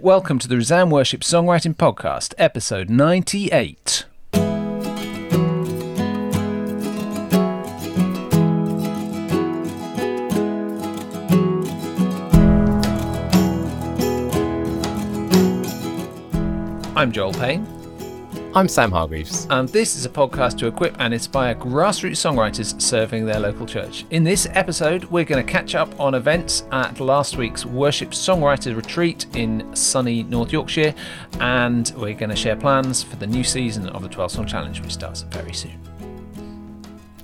Welcome to the Resound Worship Songwriting Podcast, episode 98. I'm Joel Payne, I'm Sam Hargreaves. and this is a podcast to equip and inspire grassroots songwriters serving their local church. In this episode, we're going to catch up on events at last week's Worship Songwriter Retreat in sunny North Yorkshire, and we're going to share plans for the new season of the 12 Song Challenge, which starts very soon.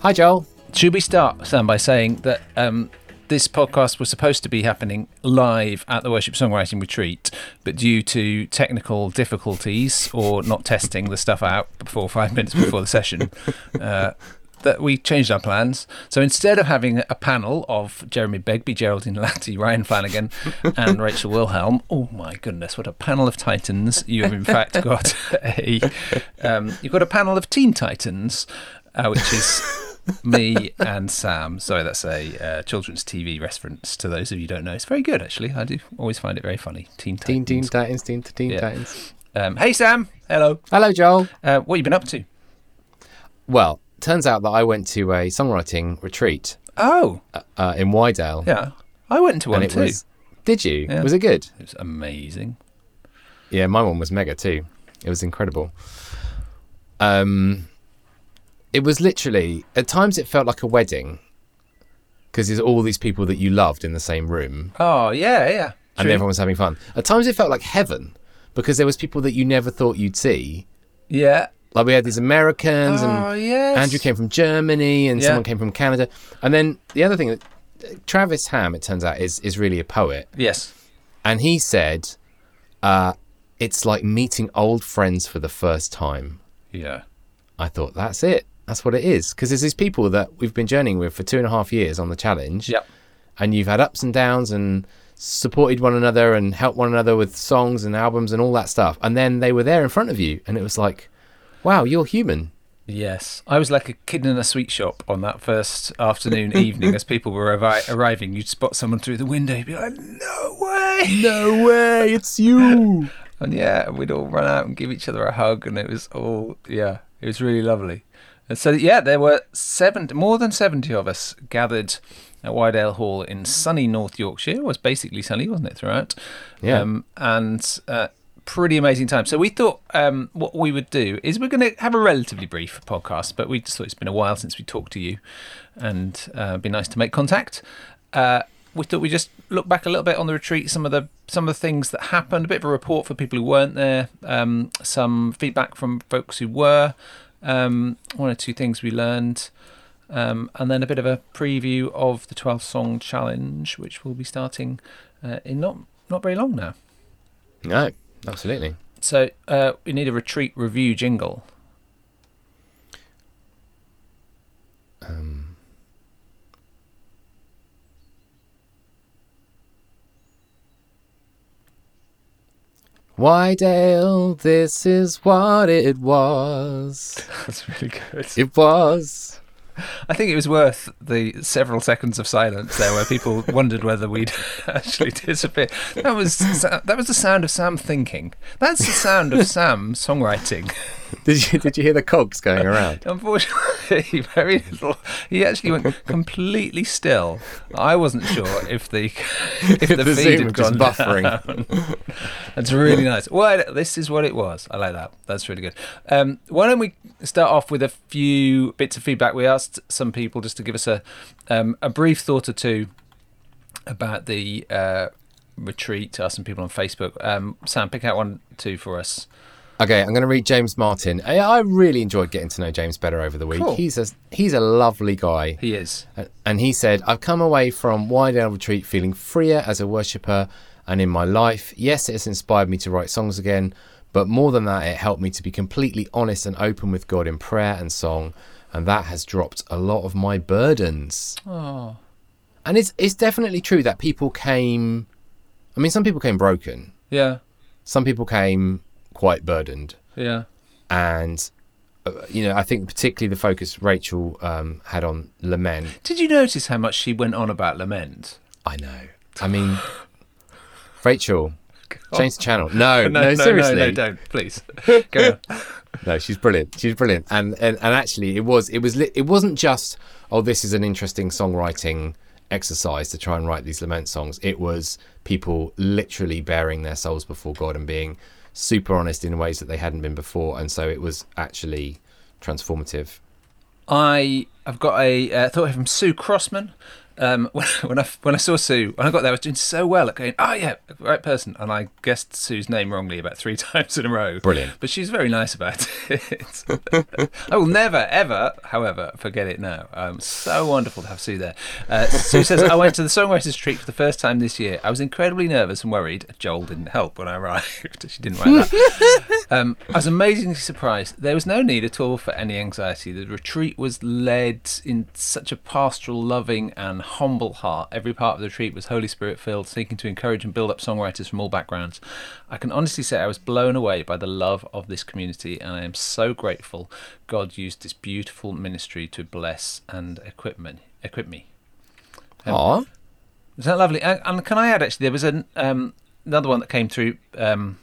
Hi, Joel. Should we start, Sam, by saying that um, this podcast was supposed to be happening live at the Worship Songwriting Retreat, but due to technical difficulties or not testing the stuff out before five minutes before the session, uh, that we changed our plans. So instead of having a panel of Jeremy Begbie, Geraldine Latty, Ryan Flanagan, and Rachel Wilhelm, oh my goodness, what a panel of titans! You have in fact got a um, you've got a panel of teen titans, uh, which is me and Sam. Sorry, that's a uh, children's TV reference to those of you who don't know. It's very good, actually. I do always find it very funny. Teen Teen Teen Titans. Titans, Teen Teen Yeah. Titans. Um, hey, Sam. Hello. Hello, Joel. Uh, what have you been up to? Well, turns out that I went to a songwriting retreat Oh, uh, in Wydale. yeah. I went to one too. was. Did you? Yeah. Was it good? It was amazing. Yeah, my one was mega too. It was incredible. Um, it was literally at times it felt like a wedding because there's all these people that you loved in the same room Oh, yeah, yeah. and True. everyone was having fun. At times it felt like heaven because there was people that you never thought you'd see. Yeah. Like we had these Americans and Oh, yes. Andrew came from Germany and Yeah. someone came from Canada. And then the other thing, Travis Ham, it turns out, is, is really a poet. Yes. And he said, uh, it's like meeting old friends for the first time. Yeah. I thought, that's it. That's what it is. Because there's these people that we've been journeying with for two and a half years on the challenge. Yep. And you've had ups and downs and supported one another and helped one another with songs and albums and all that stuff. And then they were there in front of you. And it was like, wow, you're human. Yes, I was like a kid in a sweet shop on that first afternoon, evening, as people were arri- arriving. You'd spot someone through the window, you'd be like, "No way!" No way, it's you. And yeah, we'd all run out and give each other a hug, and it was all yeah, it was really lovely. And so yeah, there were seven, more than seventy of us gathered at Wydale Hall in sunny North Yorkshire. It was basically sunny, wasn't it, throughout? Yeah. Um, and uh, pretty amazing time. So we thought um, what we would do is we're going to have a relatively brief podcast, but we just thought it's been a while since we talked to you, and uh, it'd be nice to make contact. Uh, we thought we'd just look back a little bit on the retreat, some of the some of the things that happened, a bit of a report for people who weren't there, um, some feedback from folks who were, um, one or two things we learned, um, and then a bit of a preview of the 12 song challenge, which will be starting uh, in not not very long now. No, absolutely. So uh, we need a retreat review jingle. Um, Wydale, this is what it was. That's really good. It was. I think it was worth the several seconds of silence there, where people wondered whether we'd actually disappear. That was that was the sound of Sam thinking. That's the sound of Sam songwriting. Did you did you hear the cogs going around? Unfortunately, very little. He actually went completely still. I wasn't sure if the if the, the feed had gone buffering. down. That's really nice. Well, this is what it was. I like that. That's really good. Um, why don't we start off with a few bits of feedback? We asked some people just to give us a um, a brief thought or two about the uh, retreat. Asked some people on Facebook. Um, Sam, pick out one, two for us. Okay, I'm going to read James Martin. I, I really enjoyed getting to know James better over the week. Cool. He's a he's a lovely guy. He is. And he said, I've come away from Wydale Retreat feeling freer as a worshipper and in my life. Yes, it has inspired me to write songs again, but more than that, it helped me to be completely honest and open with God in prayer and song. And that has dropped a lot of my burdens. Oh, And it's, it's definitely true that people came. I mean, some people came broken, yeah, some people came quite burdened. yeah. And, uh, you know, I think particularly the focus Rachel um, had on lament Did you notice how much she went on about lament? I know. I mean, Rachel, Change the channel. No, no, no, no, seriously. no, no, don't, please. Go on. No, she's brilliant. She's brilliant. And and, and actually, it was it was li- it wasn't just oh, this is an interesting songwriting exercise to try and write these lament songs. It was people literally bearing their souls before God and being super honest in ways that they hadn't been before. And so it was actually transformative. I have got a uh, thought here from Sue Crossman. Um, when, when I when I saw Sue, when I got there, I was doing so well at going, oh yeah, right person, and I guessed Sue's name wrongly about three times in a row. Brilliant. But she's very nice about it. I will never, ever, however, forget it now. Um, so wonderful to have Sue there. Uh, Sue says, I went to the Songwriters Retreat for the first time this year. I was incredibly nervous and worried. Joel didn't help when I arrived. she didn't write that. Um, I was amazingly surprised. There was no need at all for any anxiety. The retreat was led in such a pastoral, loving, and humble heart. Every part of the retreat was Holy Spirit filled, seeking to encourage and build up songwriters from all backgrounds. I can honestly say I was blown away by the love of this community, and I am so grateful God used this beautiful ministry to bless and equip me. Equip me. Aw. Is that lovely? And, and can I add actually, there was an, um, another one that came through um,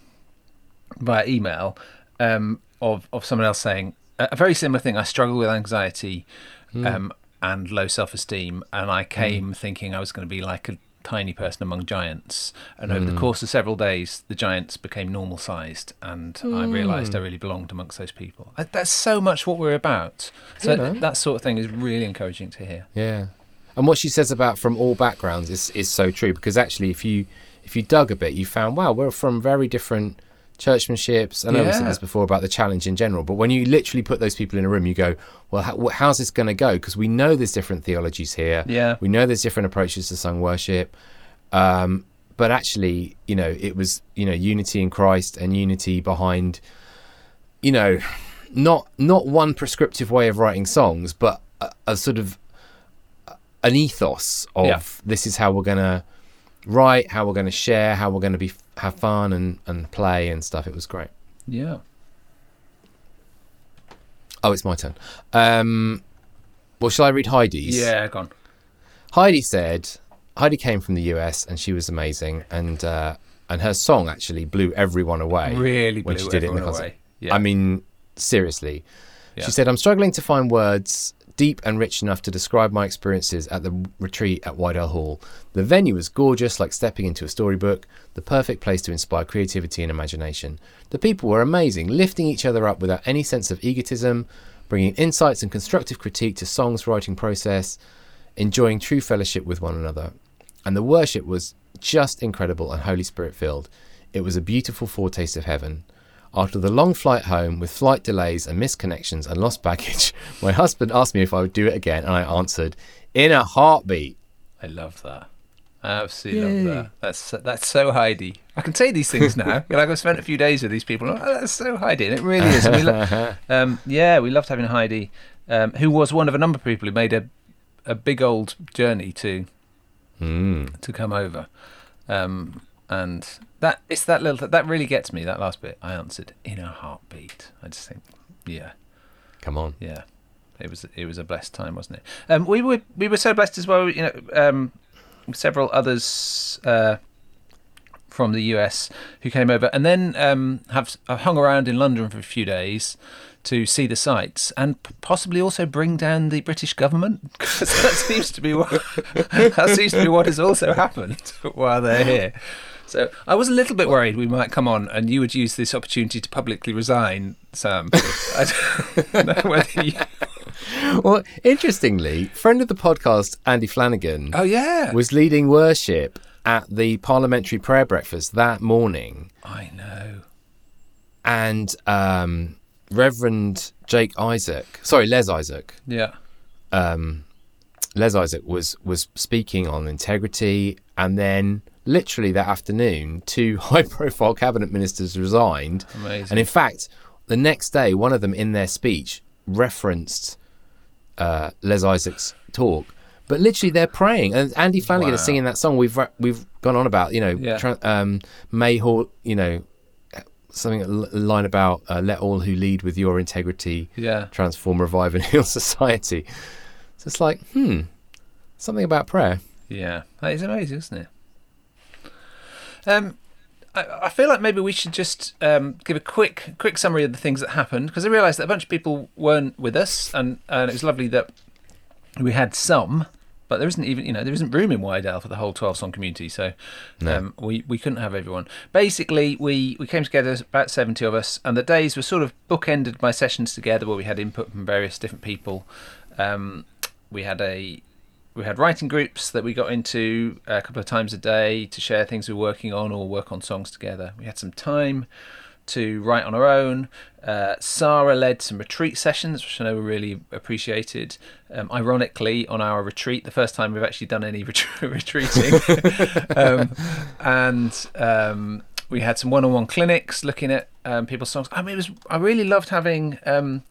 via email um, of of someone else saying a, a very similar thing. I struggle with anxiety um, and low self esteem, and I came thinking I was going to be like a tiny person among giants. And over the course of several days, the giants became normal sized, and I realised I really belonged amongst those people. Uh, That's so much what we're about. So You know. that sort of thing is really encouraging to hear. Yeah. And what she says about from all backgrounds is, is so true because actually if you if you dug a bit you found wow we're from very different churchmanships. I know we said this before about the challenge in general, but when you literally put those people in a room, you go, well, how, how's this going to go? Because we know there's different theologies here. Yeah. We know there's different approaches to sung worship. Um, but actually, you know, it was, you know, unity in Christ and unity behind, you know, not not one prescriptive way of writing songs, but a, a sort of an ethos of Yeah. this is how we're going to write, how we're going to share, how we're going to be have fun and and play and stuff. It was great. Yeah. Oh, it's my turn. Um, well, shall I read Heidi's? Yeah, gone. Heidi said Heidi came from the US and she was amazing and uh, and her song actually blew everyone away. Really when she did it in the concert. away. Yeah. I mean, seriously. Yeah. She said, I'm struggling to find words deep and rich enough to describe my experiences at the retreat at Wydale Hall. The venue was gorgeous, like stepping into a storybook, the perfect place to inspire creativity and imagination. The people were amazing, lifting each other up without any sense of egotism, bringing insights and constructive critique to songs writing process, enjoying true fellowship with one another. And the worship was just incredible and Holy Spirit filled. It was a beautiful foretaste of heaven. After the long flight home, with flight delays and missed connections and lost baggage, my husband asked me if I would do it again, and I answered, in a heartbeat. I love that. I absolutely Yay. love that. That's that's so Heidi. I can say these things now. like I've spent a few days with these people. Oh, that's so Heidi, and it really is. We lo- um, yeah, we loved having Heidi, um, who was one of a number of people who made a a big old journey to Mm. to come over, um, and that it's that little that really gets me. That last bit, I answered in a heartbeat. I just think, yeah, Come on. yeah, it was it was a blessed time, wasn't it? Um, we were we were so blessed as well. You know, um, several others uh, from the US who came over, and then um, have have hung around in London for a few days to see the sights and p- possibly also bring down the British government because that seems to be what that seems to be what has also happened while they're here. So I was a little bit worried we might come on and you would use this opportunity to publicly resign, Sam. I don't know whether you... Well, interestingly, friend of the podcast, Andy Flannagan, Oh yeah, was leading worship at the parliamentary prayer breakfast that morning. I know. And um, Reverend Jake Isaac, sorry, Les Isaac, Yeah, um, Les Isaac was was speaking on integrity, and then literally that afternoon, two high-profile cabinet ministers resigned, amazing. and in fact, the next day, one of them in their speech referenced uh, Les Isaac's talk. But literally, they're praying, and Andy Flannagan is singing that song we've we've gone on about. You know, Yeah. tra- um, May Hall. You know, something a line about uh, let all who lead with your integrity yeah, transform, revive, and heal society. So it's like, hmm, something about prayer. yeah, that is amazing, isn't it? Um, I, I feel like maybe we should just um, give a quick quick summary of the things that happened because I realised that a bunch of people weren't with us, and and it was lovely that we had some, but there isn't even you know there isn't room in Wydale for the whole twelve song community, so um, we we couldn't have everyone. Basically, we we came together about seventy of us, and the days were sort of bookended by sessions together where we had input from various different people. Um, we had a we had writing groups that we got into a couple of times a day to share things we were working on or work on songs together. We had some time to write on her own. Uh, Sarah led some retreat sessions, which I know were really appreciated. Um, ironically, on our retreat, the first time we've actually done any ret- retreating, um, and um, we had some one-on-one clinics looking at um, people's songs. I mean, it was I really loved having. Um,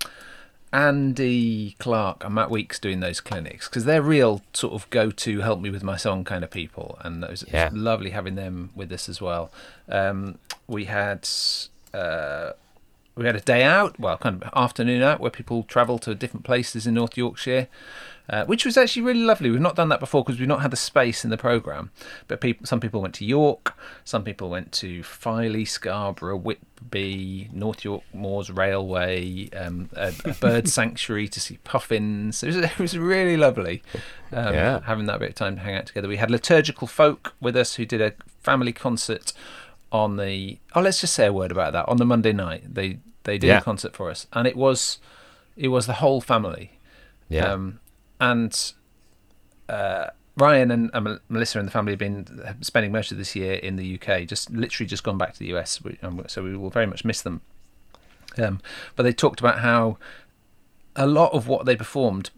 Andy Clark and Matt Weeks doing those clinics because they're real sort of go to help me with my song kind of people, and it was, Yeah. it was lovely having them with us as well. Um, we had uh, we had a day out, well, kind of afternoon out, where people travel to different places in North Yorkshire, uh, which was actually really lovely. We've not done that before because we've not had the space in the program. But people, some people went to York, some people went to Filey, Scarborough, Whitby, North York Moors Railway, um, a, a bird sanctuary to see puffins. It was, it was really lovely. Um, Yeah. having that bit of time to hang out together. We had liturgical folk with us who did a family concert on the oh let's just say a word about that on the Monday night they they did Yeah. a concert for us and it was it was the whole family Yeah. um, and uh, Ryan and, and Melissa and the family have been spending most of this year in the UK just literally just gone back to the US so we will very much miss them um, but they talked about how a lot of what they performed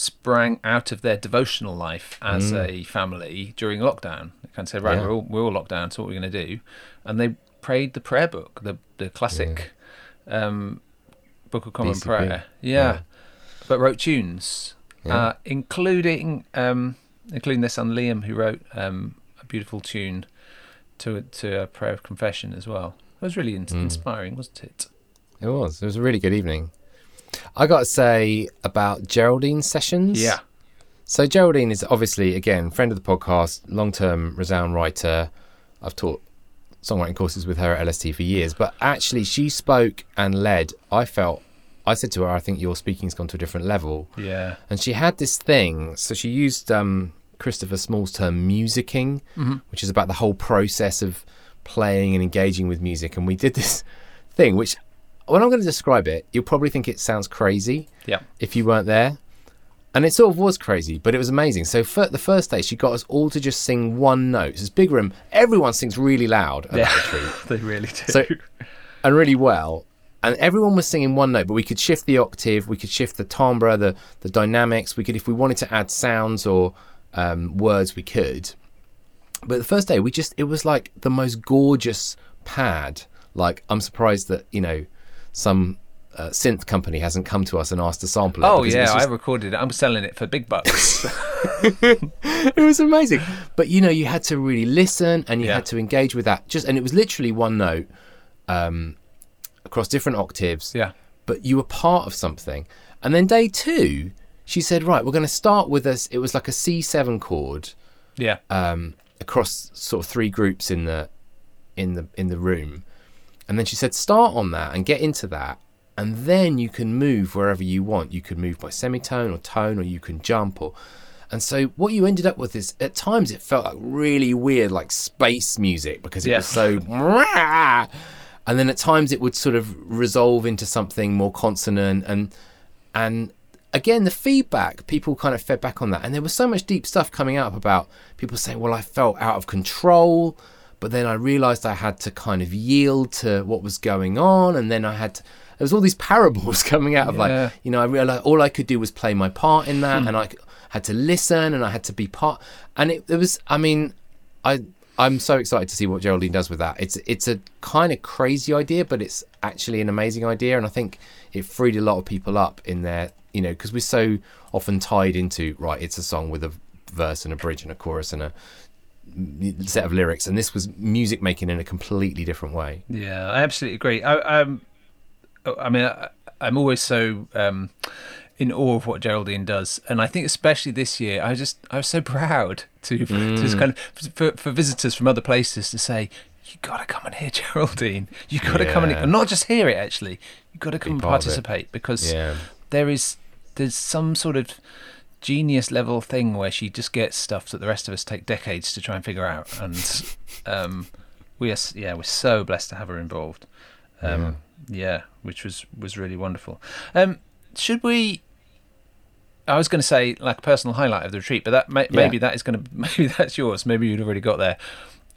sprang out of their devotional life as a family during lockdown. They kind of said, right, Yeah. we're all we're all locked down, so what are we going to do? And they prayed the prayer book, the the classic um, Book of Common BCP. Prayer. Yeah. Yeah. but wrote tunes, Yeah. uh, including um, including their son Liam, who wrote um, a beautiful tune to to a prayer of confession as well. It was really in- Mm. inspiring, wasn't it? It was. It was a really good evening. I got to say about Geraldine sessions. Yeah. So Geraldine is obviously again friend of the podcast, long-term Resound writer. I've taught songwriting courses with her at LST for years, but actually she spoke and led. I felt I said to her, I think your speaking's gone to a different level. Yeah. And she had this thing. So she used um, Christopher Small's term musicking, which is about the whole process of playing and engaging with music. And we did this thing, which when I'm going to describe it, you'll probably think it sounds crazy Yeah. if you weren't there. And it sort of was crazy, but it was amazing. So for the first day, she got us all to just sing one note. It's this big room. Everyone sings really loud at Yeah. retreat they really do. So- and really well. And everyone was singing one note, but we could shift the octave, we could shift the timbre, the the dynamics. We could, if we wanted to add sounds or um, words, we could. But the first day, we just it was like the most gorgeous pad. Like I'm surprised that you know some uh, synth company hasn't come to us and asked to sample it. Oh yeah, just- I recorded it. I'm selling it for big bucks. it was amazing. But you know, you had to really listen and you Yeah. had to engage with that. Just and it was literally one note um, across different octaves. yeah. But you were part of something. And then day two, she said, "Right, we're going to start with us." It was like a C seven chord Yeah. um, across sort of three groups in the in the in the room. And then she said, "Start on that and get into that." And then you can move wherever you want. You can move by semitone or tone, or you can jump, or and so what you ended up with is at times it felt like really weird, like space music because it Yeah. was so. And then at times it would sort of resolve into something more consonant and and again the feedback people kind of fed back on that and there was so much deep stuff coming up about people saying well I felt out of control but then I realized I had to kind of yield to what was going on and then I had to, there was all these parables coming out of Yeah. like you know I realized all I could do was play my part in that hmm. and I had to listen and I had to be part and it, it was I mean I I'm so excited to see what Geraldine does with that. It's it's a kind of crazy idea, but it's actually an amazing idea, and I think it freed a lot of people up in their you know because we're so often tied into right. It's a song with a verse and a bridge and a chorus and a set of lyrics, and this was music making in a completely different way. Yeah, I absolutely agree. I, um, I mean, I, I'm always so um, in awe of what Geraldine does, and I think especially this year, I just I was so proud to, to just kind of for, for visitors from other places to say. you got to come and hear Geraldine. You got to come Yeah. and not just hear it. Actually, you got to come and of it. participate because Yeah. there is there's some sort of genius level thing where she just gets stuff that the rest of us take decades to try and figure out, and um, we are yeah we're so blessed to have her involved. Um, yeah. which was was really wonderful. Um, should we? I was going to say like a personal highlight of the retreat, but that may, Yeah. maybe that is going to maybe that's yours. Maybe you'd already got there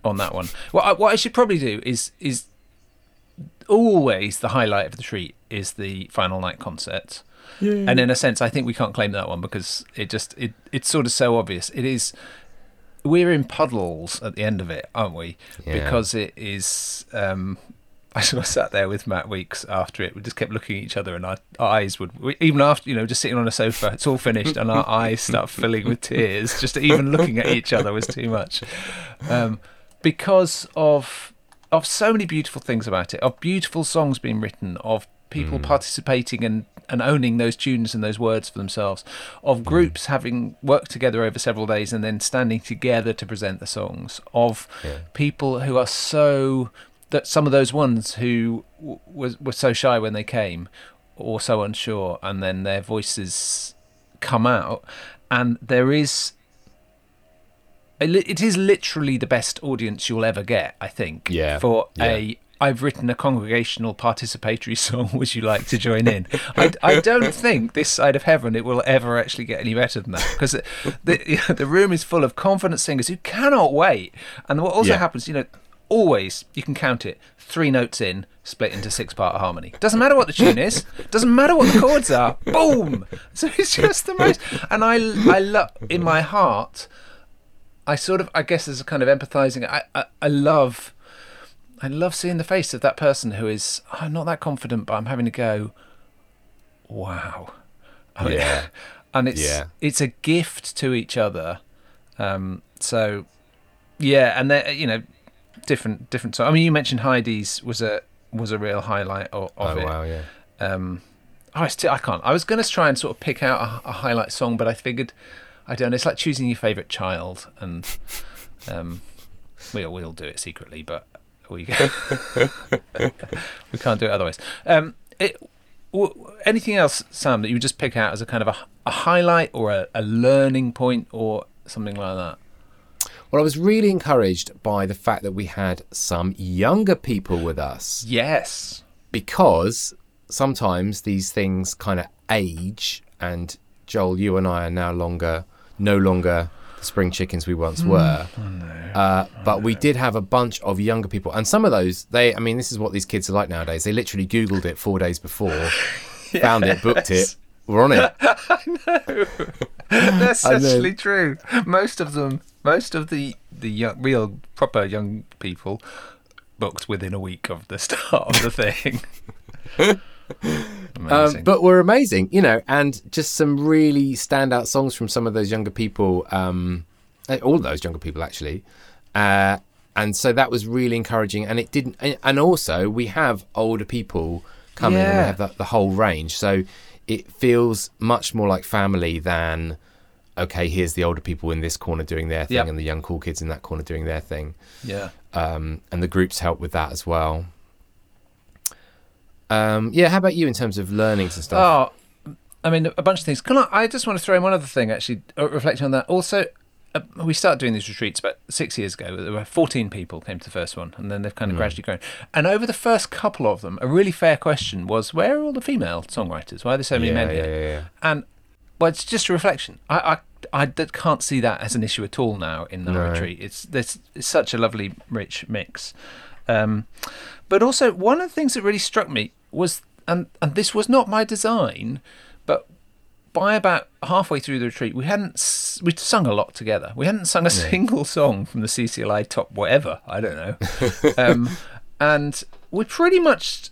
on that one. What I, what I should probably do is is always the highlight of the retreat is the final night concert. And in a sense, I think we can't claim that one because it just it it's sort of so obvious. It is. We're in puddles at the end of it, aren't we? Yeah. Because it is. Um, I sort of sat there with Matt Weeks after it. We just kept looking at each other, and our, our eyes would we, even after you know just sitting on a sofa. It's all finished, and our eyes start filling with tears. Just even looking at each other was too much, um, because of of so many beautiful things about it. Of beautiful songs being written, of people hmm. participating and and owning those tunes and those words for themselves, of hmm. groups having worked together over several days and then standing together to present the songs, of Yeah. people who are so that some of those ones who w- was were so shy when they came or so unsure and then their voices come out and there is it is literally the best audience you'll ever get i think Yeah, for yeah. a I've written a congregational participatory song. Would you like to join in? I, I don't think this side of heaven it will ever actually get any better than that because the, the the room is full of confident singers who cannot wait. And what also Yeah. happens, you know, always you can count it three notes in, split into six part harmony. Doesn't matter what the tune is. Doesn't matter what the chords are. Boom. So it's just the most. And I I love in my heart. I sort of I guess as a kind of empathizing. I I, I love. I love seeing the face of that person who is I'm not that confident, but I'm having to go. Wow. Mean, Yeah. and it's Yeah. it's a gift to each other. Um, so yeah, and they you know different different. So I mean, you mentioned Heidi's was a was a real highlight of, of Oh it. wow, yeah. Um, oh, I still I can't. I was going to try and sort of pick out a, a highlight song, but I figured I don't. know. It's like choosing your favorite child, and um, we'll we'll do it secretly, but we we can't do it otherwise. Um, it, w- anything else, Sam, that you would just pick out as a kind of a, a highlight or a, a learning point or something like that? Well, I was really encouraged by the fact that we had some younger people with us Yes. because sometimes these things kind of age. And Joel, you and I are now longer, no longer the spring chickens we once were. Uh, but we did have a bunch of younger people, and some of those, they, I mean, this is what these kids are like nowadays. They literally Googled it four days before, found it, booked it, were on it. I know. That's actually true. Most of them, most of the the young, real proper young people, booked within a week of the start of the thing. Amazing. Um, but were amazing, you know, and just some really standout songs from some of those younger people, um, eh, all those younger people actually. Uh, and so that was really encouraging. And it didn't, and- and also we have older people coming and we have the, the whole range. So it feels much more like family than, okay, here's the older people in this corner doing their thing Yep. and the young cool kids in that corner doing their thing yeah. um, and the groups help with that as well. Um, yeah, how about you in terms of learnings and stuff? Oh, I mean, a bunch of things. Can I? I just want to throw in one other thing, actually, uh, reflecting on that. Also, uh, we started doing these retreats about six years ago. There were 14 people came to the first one, and then they've kind of gradually grown. And over the first couple of them, a really fair question was, where are all the female songwriters? Why are there so many yeah, men here? yeah, yeah. And well, it's just a reflection. I I can't see that as an issue at all now in the No. retreat. It's there's it's such a lovely, rich mix. Um, but also, one of the things that really struck me was, and and this was not my design, but by about halfway through the retreat, we hadn't we'd sung a lot together. We hadn't sung a single song from the CCLI top whatever I don't know, um, and we pretty much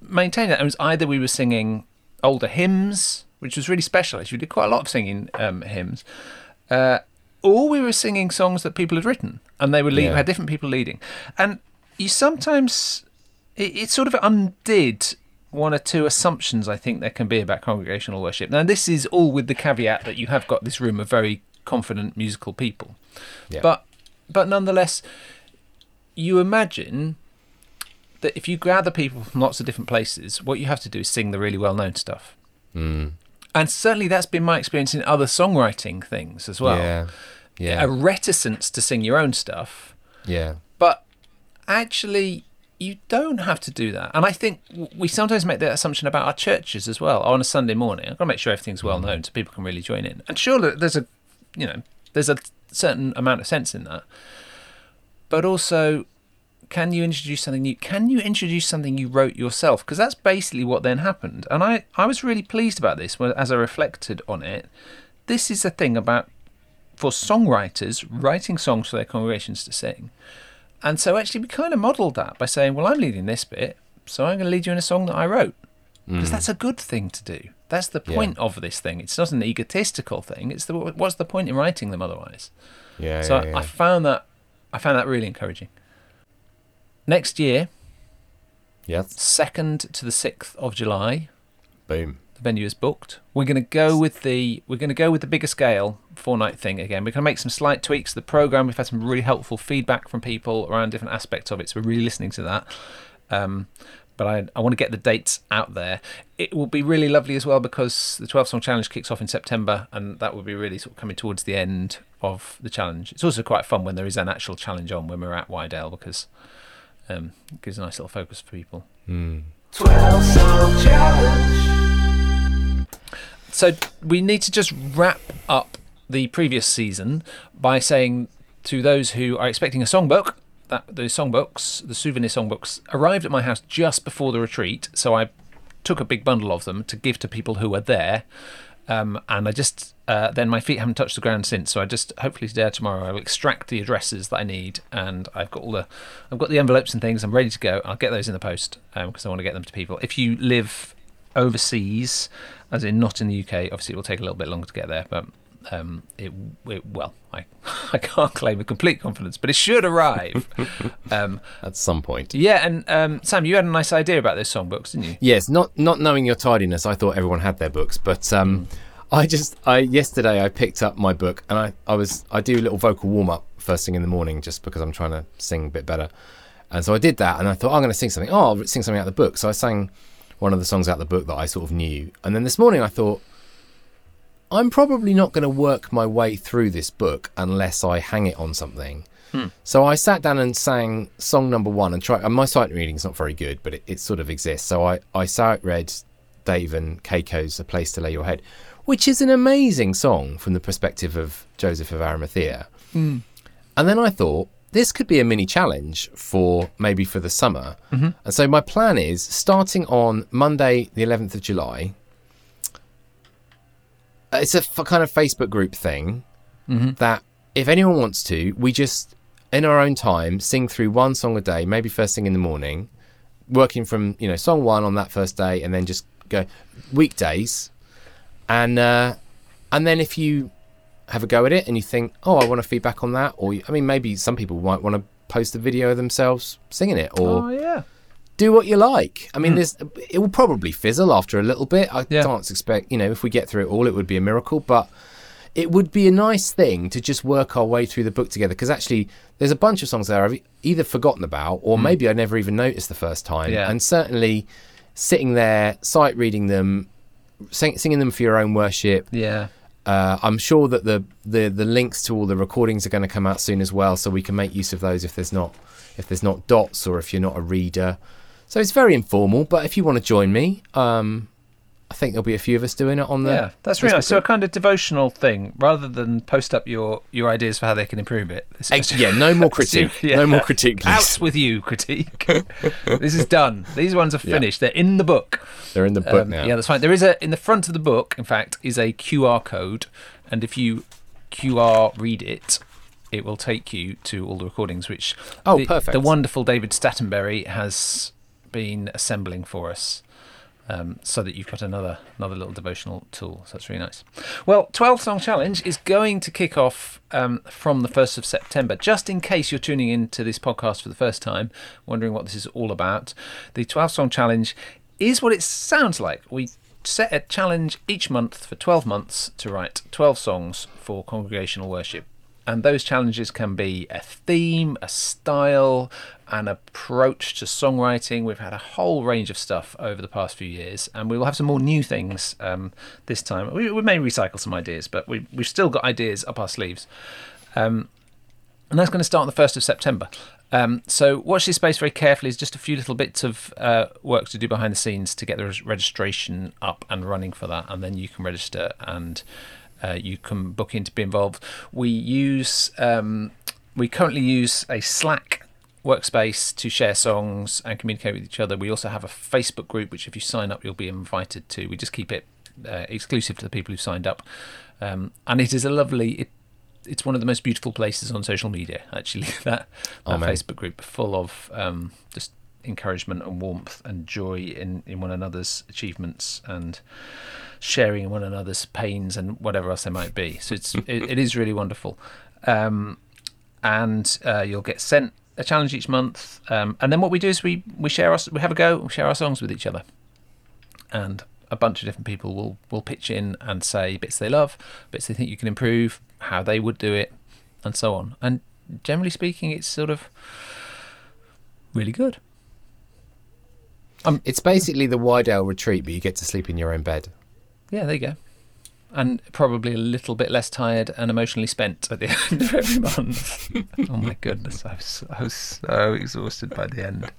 maintained that. It was either we were singing older hymns, which was really special. Actually, we did quite a lot of singing um, hymns, uh, or we were singing songs that people had written, and they were lead- Yeah. had different people leading, and you sometimes it, it sort of undid one or two assumptions I think there can be about congregational worship. Now, this is all with the caveat that you have got this room of very confident musical people, Yeah. but but nonetheless, you imagine that if you gather people from lots of different places, what you have to do is sing the really well known stuff. Mm. And certainly that's been my experience in other songwriting things as well. yeah. Yeah. A reticence to sing your own stuff, yeah. but actually you don't have to do that. And I think we sometimes make that assumption about our churches as well. On a Sunday morning, I've got to make sure everything's well known so people can really join in. And sure, there's a, you know, there's a certain amount of sense in that. But also, can you introduce something new? Can you introduce something you wrote yourself? Because that's basically what then happened. And I, I was really pleased about this as I reflected on it. This is a thing about for songwriters writing songs for their congregations to sing. And so actually we kind of modelled that by saying, well, I'm leading this bit, so I'm going to lead you in a song that I wrote. Because hmm. that's a good thing to do. That's the Yeah. point of this thing. It's not an egotistical thing. It's the what's the point in writing them otherwise? Yeah. So yeah, I, I found that I found that really encouraging. Next year, yes. second to the sixth of July, Boom. The venue is booked. We're going to go with the we're going to go with the bigger scale four night thing again. We're going to make some slight tweaks to the program. We've had some really helpful feedback from people around different aspects of it, so we're really listening to that. Um, but I, I want to get the dates out there. It will be really lovely as well because the 12 song challenge kicks off in September, and that will be really sort of coming towards the end of the challenge. It's also quite fun when there is an actual challenge on when we're at Wydale because um, it gives a nice little focus for people. Mm. 12 song challenge. So we need to just wrap up the previous season by saying to those who are expecting a songbook that the songbooks, the souvenir songbooks, arrived at my house just before the retreat. So I took a big bundle of them to give to people who were there. Um, and I just uh, then my feet haven't touched the ground since. So I just hopefully today or tomorrow I will extract the addresses that I need, and I've got all the I've got the envelopes and things. I'm ready to go. I'll get those in the post because I want to get them to people. If you live overseas, as in not in the UK, obviously it will take a little bit longer to get there, but um, it, it well, I I can't claim with complete confidence, but it should arrive. um, At some point. yeah, and um, Sam, you had a nice idea about those songbooks, didn't you? Yes, not not knowing your tardiness, I thought everyone had their books, but um, I just I yesterday I picked up my book and I I was I do a little vocal warm up first thing in the morning just because I'm trying to sing a bit better, and so I did that and I thought oh, I'm going to sing something. Oh, I'll sing something out of the book. So I sang one of the songs out of the book that I sort of knew, and then this morning I thought. I'm probably not going to work my way through this book unless I hang it on something. Hmm. So I sat down and sang song number one and tried. And my sight reading's not very good, but it, it sort of exists. So I I sight read Dave and Keiko's "A Place to Lay Your Head," which is an amazing song from the perspective of Joseph of Arimathea. Hmm. And then I thought this could be a mini challenge for maybe for the summer. And so my plan is starting on Monday, the 11th of July. uh, It's a f- kind of Facebook group thing that if anyone wants to, we just in our own time sing through one song a day, maybe first thing in the morning, working from you know song one on that first day, and then just go weekdays, and uh, and then if you have a go at it and you think, oh, I want to feedback on that, or I mean, maybe some people might want to post a video of themselves singing it, or Oh yeah. do what you like. I mean, hmm. there's it will probably fizzle after a little bit. I Yeah. can't expect, you know, if we get through it all, it would be a miracle. But it would be a nice thing to just work our way through the book together because actually, there's a bunch of songs there I've either forgotten about or hmm. maybe I never even noticed the first time. Yeah. And certainly, sitting there, sight reading them, sing, singing them for your own worship. Yeah. Uh, I'm sure that the, the the links to all the recordings are going to come out soon as well, so we can make use of those if there's not if there's not dots or if you're not a reader. So it's very informal, but if you want to join me, um, I think there'll be a few of us doing it on the. Yeah, that's really nice. So a kind of devotional thing, rather than post up your, your ideas for how they can improve it. Yeah, no more critique. Yeah. No more critique, please. Out with you, critique. this is done. These ones are finished. They're in the book. They're in the book Um, now. Yeah, that's fine. There is a in the front of the book. In fact, is a QR code, and if you QR read it, it will take you to all the recordings. Which Oh, the, perfect. The wonderful David Statenberry has been assembling for us. Um, so that you've got another another little devotional tool. So that's really nice. Well, 12 song challenge is going to kick off um, from the 1st of September. Just in case you're tuning into this podcast for the first time, wondering what this is all about, the 12 song challenge is what it sounds like. We set a challenge each month for 12 months to write 12 songs for congregational worship. And those challenges can be a theme, a style, an approach to songwriting. We've had a whole range of stuff over the past few years, and we will have some more new things um, this time. We, we may recycle some ideas, but we, we've still got ideas up our sleeves. Um, and that's going to start on the 1st of September. Um, so watch this space very carefully. There's just a few little bits of uh, work to do behind the scenes to get the registration up and running for that, and then you can register and uh, you can book in to be involved. We use um, we currently use a Slack workspace to share songs and communicate with each other. We also have a Facebook group, which if you sign up, you'll be invited to. We just keep it uh, exclusive to the people who signed up, um, and it is a lovely. It, it's one of the most beautiful places on social media. Actually, that, Oh, that man. Facebook group full of um, just encouragement and warmth and joy in, in one another's achievements and sharing one another's pains and whatever else there might be. So it's it, it is really wonderful, um, and uh, you'll get sent a challenge each month. Um, and then what we do is we we share our, we have a go, we share our songs with each other, and a bunch of different people will will pitch in and say bits they love, bits they think you can improve, how they would do it, and so on. And generally speaking, it's sort of really good. It's basically the Wydale retreat, but you get to sleep in your own bed. Yeah, there you go. And probably a little bit less tired and emotionally spent at the end of every month. oh my goodness, I was, I was so exhausted by the end.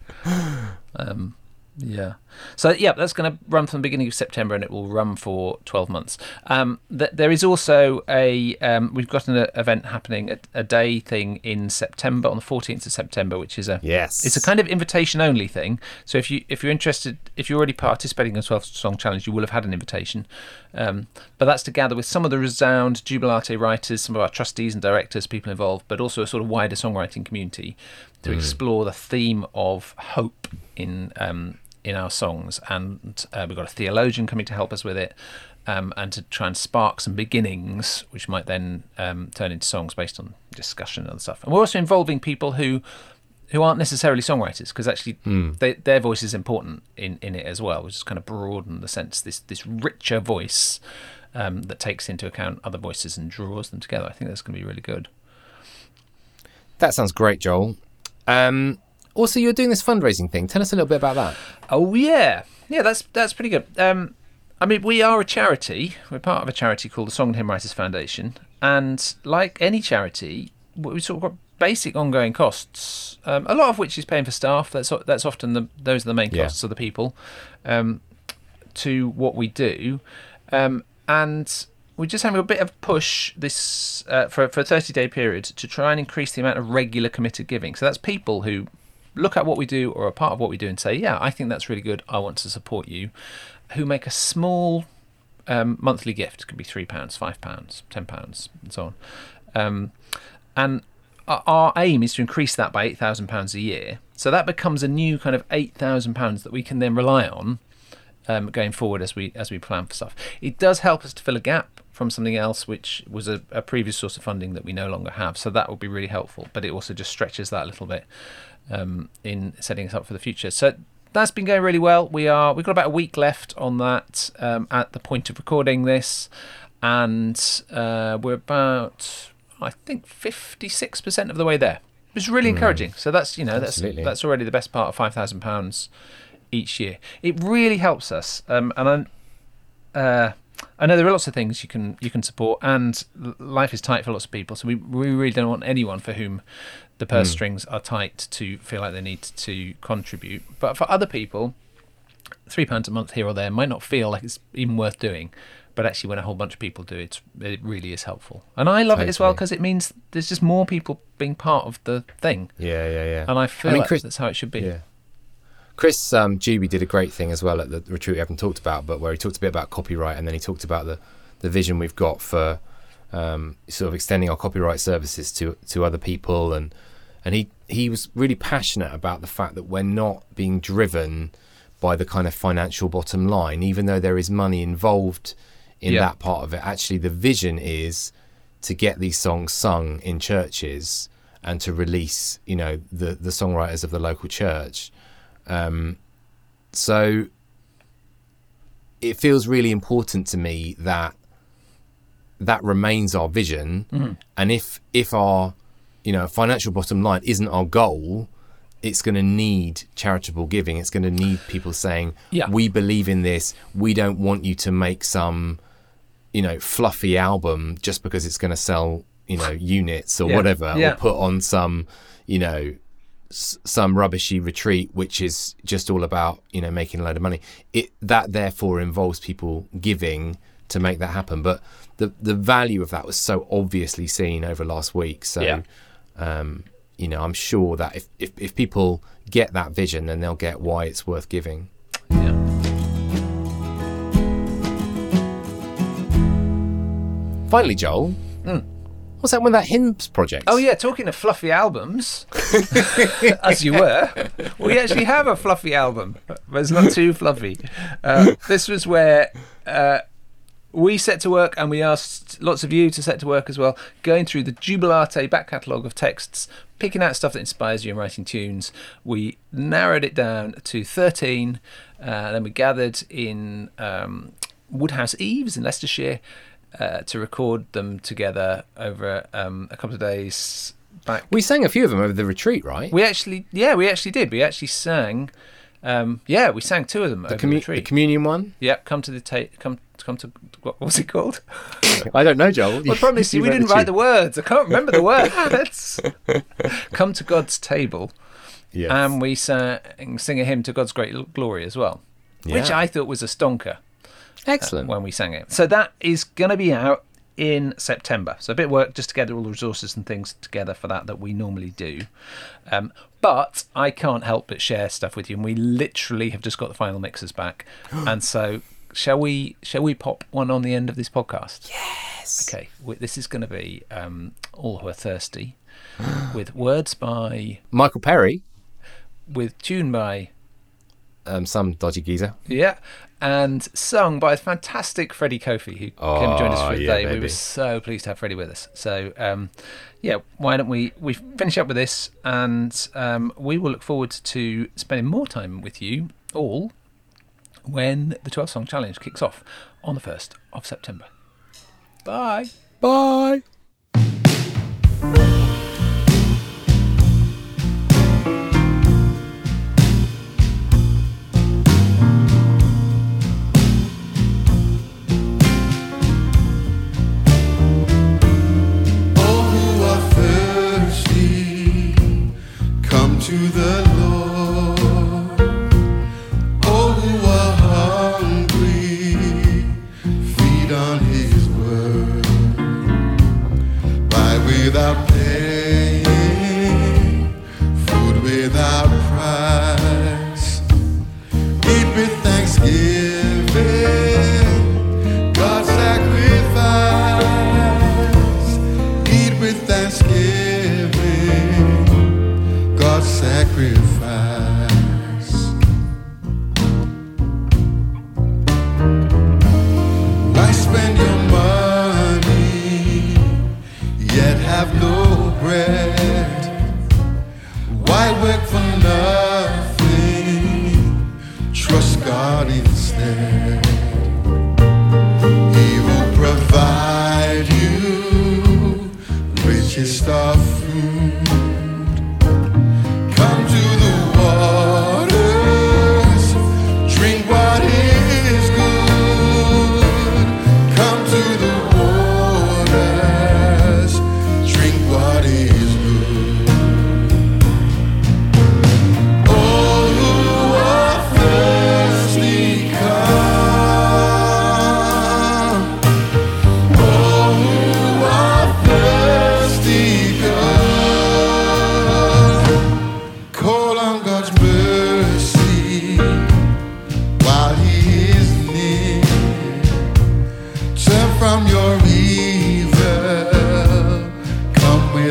Um, yeah. So yeah, that's going to run from the beginning of September and it will run for 12 months. Um, th- there is also a um, we've got an uh, event happening, a, a day thing in September on the 14th of September, which is a Yes. it's a kind of invitation only thing. So if you if you're interested, if you're already participating in 12 song challenge, you will have had an invitation. Um, but that's to gather with some of the resound Jubilate writers, some of our trustees and directors, people involved, but also a sort of wider songwriting community to explore the theme of hope in um, in our songs. And uh, we've got a theologian coming to help us with it. Um, and to try and spark some beginnings, which might then um, turn into songs based on discussion and other stuff. And we're also involving people who who aren't necessarily songwriters because actually they, their voice is important in, in it as well, which is kind of broaden the sense this this richer voice um, that takes into account other voices and draws them together. I think that's going to be really good. That sounds great, Joel. Um, also, you're doing this fundraising thing. Tell us a little bit about that. Oh yeah, yeah, that's that's pretty good. Um, I mean, we are a charity. We're part of a charity called the Song and Hymn Writers Foundation, and like any charity, we sort of got basic ongoing costs. Um, a lot of which is paying for staff. That's that's often the those are the main Yeah. costs of the people um, to what we do, um, and we're just having a bit of push this uh, for for a thirty day period to try and increase the amount of regular committed giving. So that's people who look at what we do or are part of what we do and say, yeah, I think that's really good. I want to support you. Who make a small um, monthly gift? It could be three pounds, five pounds, ten pounds, and so on. Um, and our- aim is to increase that by eight thousand pounds a year. So that becomes a new kind of eight thousand pounds that we can then rely on um, going forward as we as we plan for stuff. It does help us to fill a gap from something else, which was a, a previous source of funding that we no longer have. So that will be really helpful. But it also just stretches that a little bit um, in setting us up for the future. So that's been going really well. We are we've got about a week left on that um, at the point of recording this, and uh, we're about I think fifty six percent of the way there. It's really encouraging. So that's you know that's Absolutely. that's already the best part of five thousand pounds each year. It really helps us, um, and uh, I know there are lots of things you can you can support, and life is tight for lots of people. So we we really don't want anyone for whom the purse hmm. strings are tight to feel like they need to contribute. But for other people, three pounds a month here or there might not feel like it's even worth doing. But actually, when a whole bunch of people do it, it really is helpful. And I love it as well because it means there's just more people being part of the thing. Yeah, yeah, yeah. And I feel mean, like Chris- that's how it should be. Yeah. Chris um, Juby did a great thing as well at the retreat we haven't talked about, but where he talked a bit about copyright and then he talked about the, the vision we've got for um, sort of extending our copyright services to to other people and and he he was really passionate about the fact that we're not being driven by the kind of financial bottom line, even though there is money involved in Yeah. that part of it. Actually, the vision is to get these songs sung in churches and to release, you know, the the songwriters of the local church. Um, so it feels really important to me that that remains our vision. Mm-hmm. And if if our you know financial bottom line isn't our goal, it's going to need charitable giving. It's going to need people saying, Yeah. "We believe in this. We don't want you to make some you know fluffy album just because it's going to sell you know units or Yeah. whatever, Yeah. or put on some you know." S- some rubbishy retreat which is just all about you know making a load of money. It that therefore involves people giving to make that happen. But the the value of that was so obviously seen over last week. So Yeah. um you know i'm sure that if, if if people get that vision then they'll get why it's worth giving. Yeah. finally joel what's that with that hymns project. Oh yeah, talking of fluffy albums, as you were, we actually have a fluffy album, but it's not too fluffy. Uh, this was where uh, we set to work, and we asked lots of you to set to work as well, going through the Jubilate back catalogue of texts, picking out stuff that inspires you and writing tunes. We narrowed it down to thirteen. Uh, then we gathered in um, Woodhouse Eaves in Leicestershire uh, to record them together over um, a couple of days back. we sang a few of them over the retreat right We actually, yeah, we actually did. We actually sang. Um, yeah, we sang two of them over the, the commu- the retreat. communion one yeah, come to the ta- come come to what was it called? i don't know joel I promise you, we didn't write the words. I can't remember the words. come to God's table, yes. and we sang sing a hymn to God's great glory as well, which I thought was a stonker. Excellent when we sang it. So that is going to be out in September. So a bit of work just to gather all the resources and things together for that that we normally do. Um, but I can't help but share stuff with you, and we literally have just got the final mixes back. and so, shall we? Shall we pop one on the end of this podcast? yes Okay, this is going to be um, all who are thirsty, with words by, michael perry with tune by, um, some dodgy geezer Yeah, and sung by a fantastic Freddie Kofi, who came and joined us Oh, for the yeah, day. We were so pleased to have Freddie with us. So, um, yeah, why don't we we finish up with this, and um, we will look forward to spending more time with you all when the 12 song challenge kicks off on the 1st of September. Bye. bye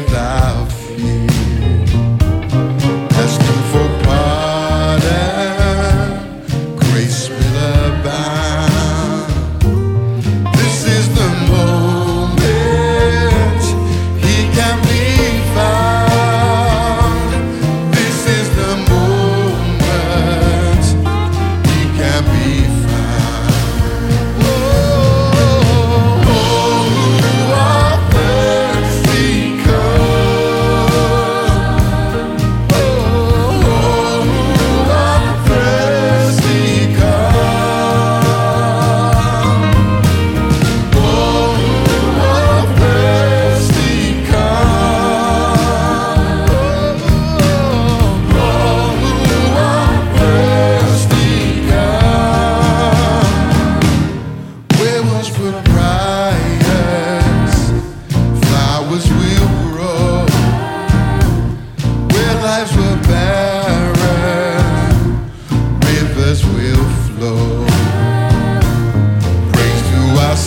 me.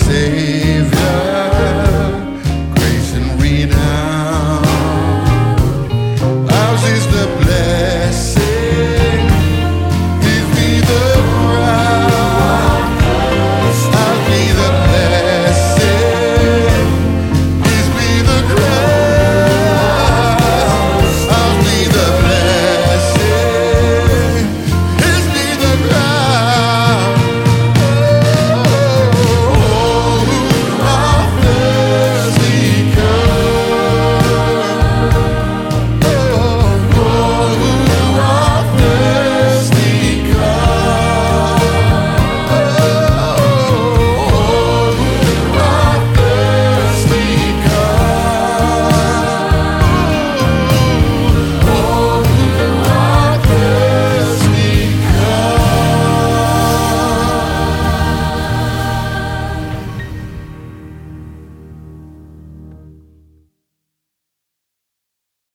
Savior.